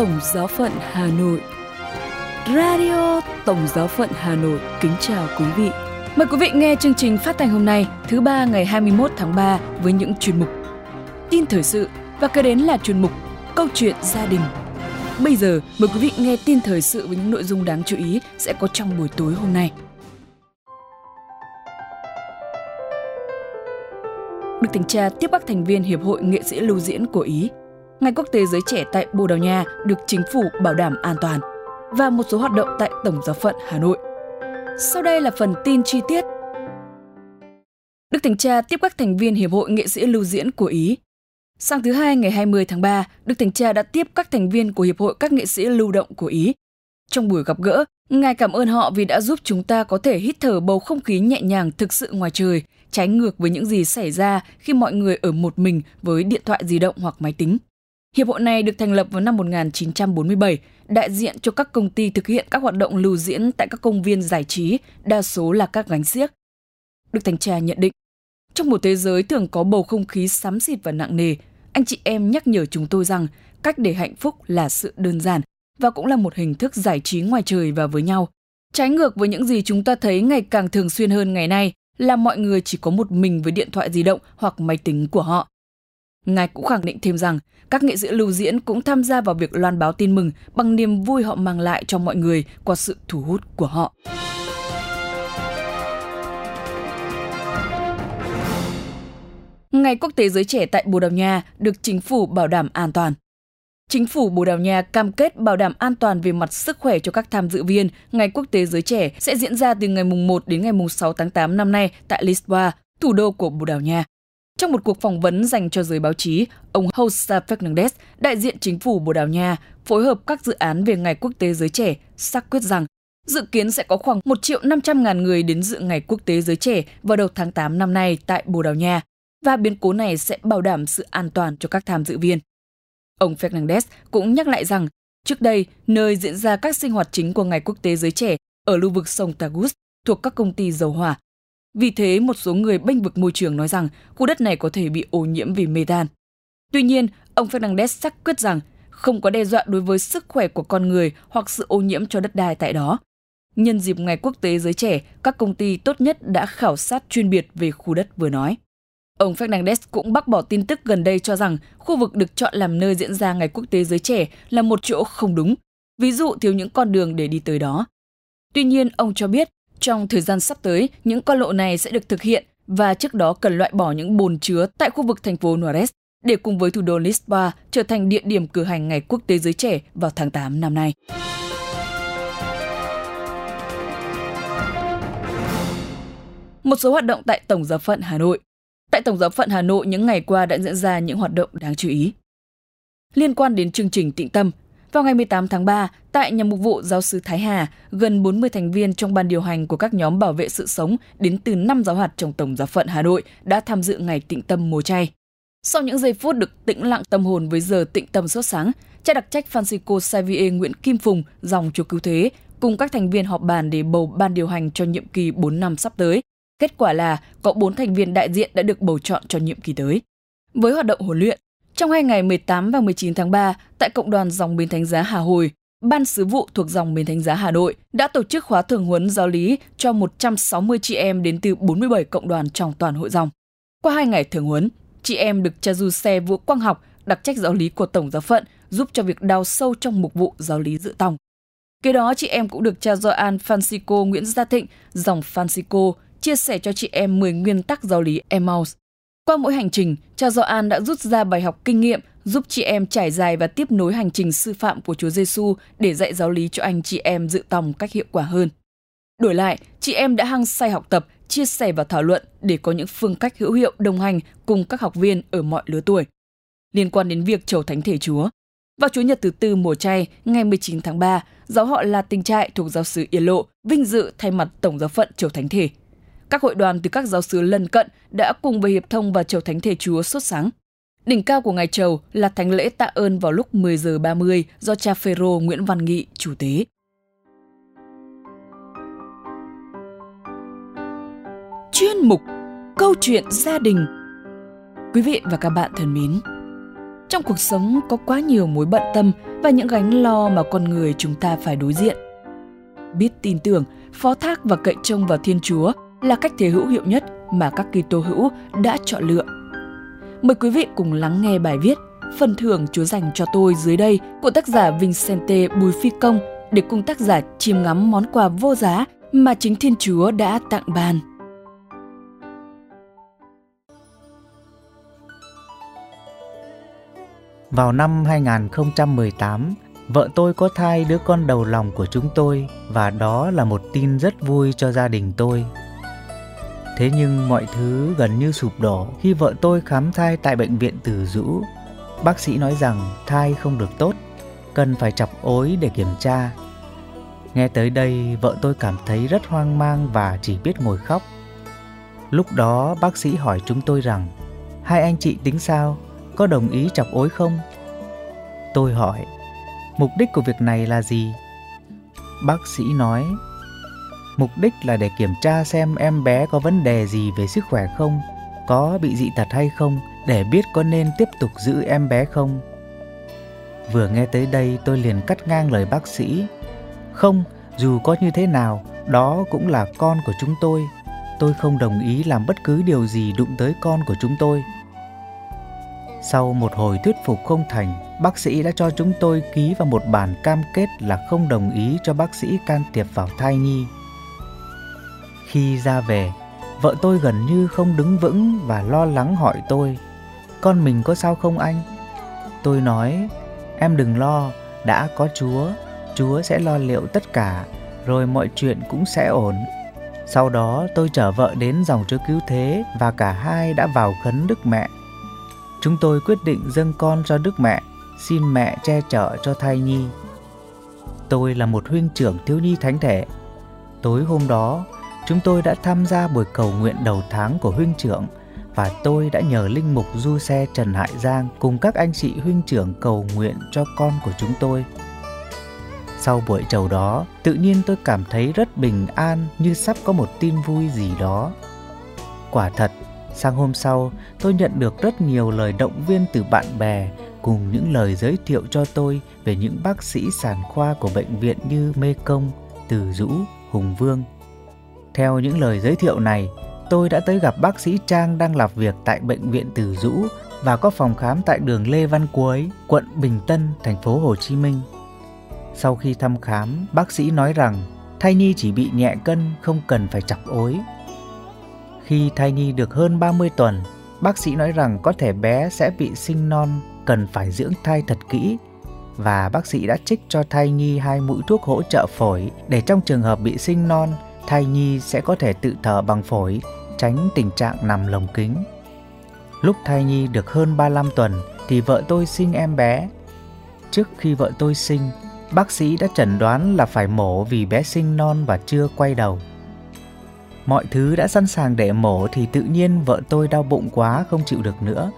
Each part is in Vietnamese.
Tổng Giáo phận Hà Nội. Radio Tổng Giáo phận Hà Nội kính chào quý vị. Mời quý vị nghe chương trình phát thanh hôm nay, thứ ba ngày 21 tháng 3 với những chuyên mục tin thời sự và kế đến là chuyên mục câu chuyện gia đình. Bây giờ mời quý vị nghe tin thời sự với những nội dung đáng chú ý sẽ có trong buổi tối hôm nay. Được Thánh Cha tiếp các thành viên Hiệp hội Nghệ sĩ lưu diễn của Ý Ngày Quốc tế Giới Trẻ tại Bồ Đào Nha được chính phủ bảo đảm an toàn và một số hoạt động tại Tổng giáo phận Hà Nội. Sau đây là phần tin chi tiết. Đức Thánh Cha tiếp các thành viên Hiệp hội Nghệ sĩ lưu diễn của Ý. Sang thứ hai ngày 20 tháng 3, Đức Thánh Cha đã tiếp các thành viên của Hiệp hội các nghệ sĩ lưu động của Ý. Trong buổi gặp gỡ, Ngài cảm ơn họ vì đã giúp chúng ta có thể hít thở bầu không khí nhẹ nhàng thực sự ngoài trời, trái ngược với những gì xảy ra khi mọi người ở một mình với điện thoại di động hoặc máy tính. Hiệp hội này được thành lập vào năm 1947, đại diện cho các công ty thực hiện các hoạt động lưu diễn tại các công viên giải trí, đa số là các gánh xiếc. Đức Thanh Tra nhận định, trong một thế giới thường có bầu không khí xám xịt và nặng nề, anh chị em nhắc nhở chúng tôi rằng cách để hạnh phúc là sự đơn giản và cũng là một hình thức giải trí ngoài trời và với nhau. Trái ngược với những gì chúng ta thấy ngày càng thường xuyên hơn ngày nay là mọi người chỉ có một mình với điện thoại di động hoặc máy tính của họ. Ngài cũng khẳng định thêm rằng các nghệ sĩ lưu diễn cũng tham gia vào việc loan báo tin mừng bằng niềm vui họ mang lại cho mọi người qua sự thu hút của họ. Ngày Quốc tế Giới Trẻ tại Bồ Đào Nha được chính phủ bảo đảm an toàn. Chính phủ Bồ Đào Nha cam kết bảo đảm an toàn về mặt sức khỏe cho các tham dự viên Ngày Quốc tế Giới Trẻ sẽ diễn ra từ ngày mùng 1 đến ngày mùng 6 tháng 8 năm nay tại Lisboa, thủ đô của Bồ Đào Nha. Trong một cuộc phỏng vấn dành cho giới báo chí, ông Jose Fernandez, đại diện chính phủ Bồ Đào Nha, phối hợp các dự án về Ngày Quốc tế Giới Trẻ, xác quyết rằng dự kiến sẽ có khoảng 1 triệu 500 ngàn người đến dự Ngày Quốc tế Giới Trẻ vào đầu tháng 8 năm nay tại Bồ Đào Nha, và biến cố này sẽ bảo đảm sự an toàn cho các tham dự viên. Ông Fernandez cũng nhắc lại rằng, trước đây, nơi diễn ra các sinh hoạt chính của Ngày Quốc tế Giới Trẻ ở lưu vực sông Tagus thuộc các công ty dầu hỏa vì thế, một số người bênh vực môi trường nói rằng khu đất này có thể bị ô nhiễm vì methane. Tuy nhiên, ông Fernandez xác quyết rằng không có đe dọa đối với sức khỏe của con người hoặc sự ô nhiễm cho đất đai tại đó. Nhân dịp Ngày Quốc tế Giới Trẻ, các công ty tốt nhất đã khảo sát chuyên biệt về khu đất vừa nói. Ông Fernandez cũng bác bỏ tin tức gần đây cho rằng khu vực được chọn làm nơi diễn ra Ngày Quốc tế Giới Trẻ là một chỗ không đúng, ví dụ thiếu những con đường để đi tới đó. Tuy nhiên, ông cho biết trong thời gian sắp tới, những con lộ này sẽ được thực hiện và trước đó cần loại bỏ những bồn chứa tại khu vực thành phố Nuores để cùng với thủ đô Lisboa trở thành địa điểm cử hành Ngày Quốc tế Giới Trẻ vào tháng 8 năm nay. Một số hoạt động tại Tổng giáo phận Hà Nội Tại Tổng giáo phận Hà Nội những ngày qua đã diễn ra những hoạt động đáng chú ý. Liên quan đến chương trình tịnh tâm, vào ngày 18 tháng 3, tại nhà mục vụ giáo sư Thái Hà, gần 40 thành viên trong ban điều hành của các nhóm bảo vệ sự sống đến từ 5 giáo hạt trong Tổng giáo phận Hà Nội đã tham dự ngày tịnh tâm mùa chay. Sau những giây phút được tĩnh lặng tâm hồn với giờ tịnh tâm sốt sáng, cha đặc trách Francisco Xavier Nguyễn Kim Phùng, dòng chúa cứu thế, cùng các thành viên họp bàn để bầu ban điều hành cho nhiệm kỳ 4 năm sắp tới. Kết quả là có 4 thành viên đại diện đã được bầu chọn cho nhiệm kỳ tới. Với hoạt động huấn luyện, trong hai ngày 18 và 19 tháng 3, tại Cộng đoàn Dòng Bến Thánh Giá Hà Hồi, Ban Sứ vụ thuộc Dòng Bến Thánh Giá Hà Nội đã tổ chức khóa thường huấn giáo lý cho 160 chị em đến từ 47 cộng đoàn trong toàn hội dòng. Qua hai ngày thường huấn, chị em được cha du xe Vũ Quang Học, đặc trách giáo lý của Tổng giáo phận, giúp cho việc đào sâu trong mục vụ giáo lý dự tòng. Kế đó, chị em cũng được cha Gioan Francisco Nguyễn Gia Thịnh, dòng Francisco, chia sẻ cho chị em 10 nguyên tắc giáo lý Emmaus qua mỗi hành trình, cha Gioan đã rút ra bài học kinh nghiệm giúp chị em trải dài và tiếp nối hành trình sư phạm của Chúa Giêsu để dạy giáo lý cho anh chị em dự tòng cách hiệu quả hơn. Đổi lại, chị em đã hăng say học tập, chia sẻ và thảo luận để có những phương cách hữu hiệu đồng hành cùng các học viên ở mọi lứa tuổi. Liên quan đến việc chầu thánh thể Chúa, vào Chủ nhật thứ tư mùa chay, ngày 19 tháng 3, giáo họ là tình trại thuộc giáo sứ Yên Lộ vinh dự thay mặt Tổng giáo phận chầu thánh thể các hội đoàn từ các giáo sứ lân cận đã cùng với hiệp thông và chầu thánh thể Chúa xuất sáng. Đỉnh cao của ngày chầu là thánh lễ tạ ơn vào lúc 10 giờ 30 do cha Phêrô Nguyễn Văn Nghị chủ tế. Chuyên mục Câu chuyện gia đình Quý vị và các bạn thân mến, Trong cuộc sống có quá nhiều mối bận tâm và những gánh lo mà con người chúng ta phải đối diện. Biết tin tưởng, phó thác và cậy trông vào Thiên Chúa là cách thế hữu hiệu nhất mà các Kitô hữu đã chọn lựa. Mời quý vị cùng lắng nghe bài viết Phần thưởng Chúa dành cho tôi dưới đây của tác giả Vincente Bùi Phi Công để cùng tác giả chiêm ngắm món quà vô giá mà chính Thiên Chúa đã tặng ban. Vào năm 2018, vợ tôi có thai đứa con đầu lòng của chúng tôi và đó là một tin rất vui cho gia đình tôi. Thế nhưng mọi thứ gần như sụp đổ khi vợ tôi khám thai tại bệnh viện Từ Dũ. Bác sĩ nói rằng thai không được tốt, cần phải chọc ối để kiểm tra. Nghe tới đây, vợ tôi cảm thấy rất hoang mang và chỉ biết ngồi khóc. Lúc đó bác sĩ hỏi chúng tôi rằng Hai anh chị tính sao? Có đồng ý chọc ối không? Tôi hỏi Mục đích của việc này là gì? Bác sĩ nói Mục đích là để kiểm tra xem em bé có vấn đề gì về sức khỏe không, có bị dị tật hay không để biết có nên tiếp tục giữ em bé không. Vừa nghe tới đây tôi liền cắt ngang lời bác sĩ. Không, dù có như thế nào, đó cũng là con của chúng tôi. Tôi không đồng ý làm bất cứ điều gì đụng tới con của chúng tôi. Sau một hồi thuyết phục không thành, bác sĩ đã cho chúng tôi ký vào một bản cam kết là không đồng ý cho bác sĩ can thiệp vào thai nhi. Khi ra về, vợ tôi gần như không đứng vững và lo lắng hỏi tôi, con mình có sao không anh? Tôi nói, em đừng lo, đã có Chúa, Chúa sẽ lo liệu tất cả, rồi mọi chuyện cũng sẽ ổn. Sau đó tôi chở vợ đến dòng chúa cứu thế và cả hai đã vào khấn Đức Mẹ. Chúng tôi quyết định dâng con cho Đức Mẹ, xin mẹ che chở cho thai nhi. Tôi là một huynh trưởng thiếu nhi thánh thể. Tối hôm đó, chúng tôi đã tham gia buổi cầu nguyện đầu tháng của huynh trưởng và tôi đã nhờ linh mục du xe Trần Hải Giang cùng các anh chị huynh trưởng cầu nguyện cho con của chúng tôi. Sau buổi chầu đó, tự nhiên tôi cảm thấy rất bình an như sắp có một tin vui gì đó. Quả thật, sang hôm sau, tôi nhận được rất nhiều lời động viên từ bạn bè cùng những lời giới thiệu cho tôi về những bác sĩ sản khoa của bệnh viện như Mê Công, Từ Dũ, Hùng Vương. Theo những lời giới thiệu này, tôi đã tới gặp bác sĩ Trang đang làm việc tại bệnh viện Từ Dũ và có phòng khám tại đường Lê Văn Cuối, quận Bình Tân, thành phố Hồ Chí Minh. Sau khi thăm khám, bác sĩ nói rằng thai nhi chỉ bị nhẹ cân, không cần phải chọc ối. Khi thai nhi được hơn 30 tuần, bác sĩ nói rằng có thể bé sẽ bị sinh non, cần phải dưỡng thai thật kỹ và bác sĩ đã trích cho thai nhi hai mũi thuốc hỗ trợ phổi để trong trường hợp bị sinh non, thai nhi sẽ có thể tự thở bằng phổi, tránh tình trạng nằm lồng kính. Lúc thai nhi được hơn 35 tuần thì vợ tôi sinh em bé. Trước khi vợ tôi sinh, bác sĩ đã chẩn đoán là phải mổ vì bé sinh non và chưa quay đầu. Mọi thứ đã sẵn sàng để mổ thì tự nhiên vợ tôi đau bụng quá không chịu được nữa.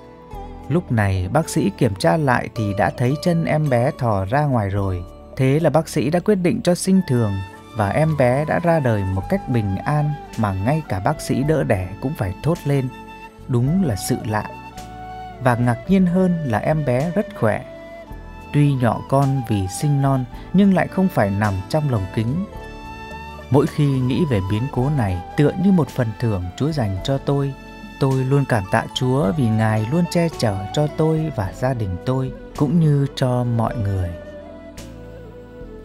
Lúc này bác sĩ kiểm tra lại thì đã thấy chân em bé thò ra ngoài rồi. Thế là bác sĩ đã quyết định cho sinh thường và em bé đã ra đời một cách bình an mà ngay cả bác sĩ đỡ đẻ cũng phải thốt lên. Đúng là sự lạ. Và ngạc nhiên hơn là em bé rất khỏe. Tuy nhỏ con vì sinh non nhưng lại không phải nằm trong lồng kính. Mỗi khi nghĩ về biến cố này tựa như một phần thưởng Chúa dành cho tôi, tôi luôn cảm tạ Chúa vì Ngài luôn che chở cho tôi và gia đình tôi cũng như cho mọi người.